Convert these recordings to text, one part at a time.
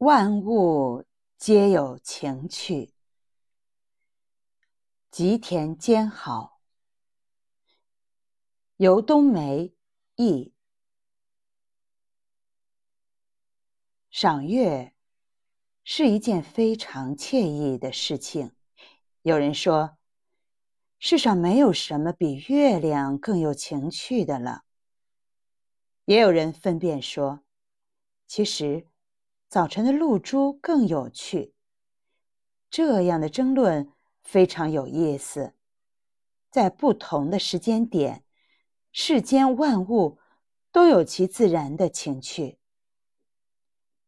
万物皆有情趣。吉田兼好，由冬梅译。赏月是一件非常惬意的事情。有人说，世上没有什么比月亮更有情趣的了。也有人分辨说，其实。早晨的露珠更有趣。这样的争论非常有意思。在不同的时间点，世间万物都有其自然的情趣。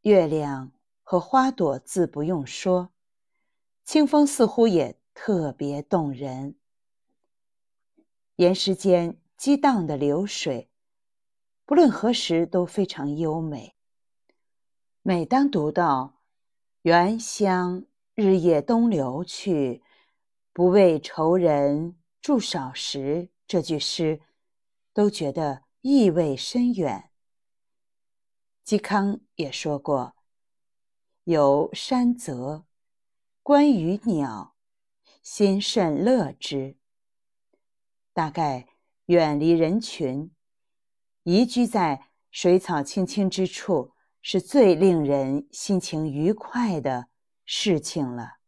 月亮和花朵自不用说，清风似乎也特别动人。岩石间激荡的流水，不论何时都非常优美。每当读到“原乡日夜东流去，不为愁人住少时”这句诗，都觉得意味深远。嵇康也说过：“游山泽，观鱼鸟，心甚乐之。”大概远离人群，移居在水草青青之处。是最令人心情愉快的事情了。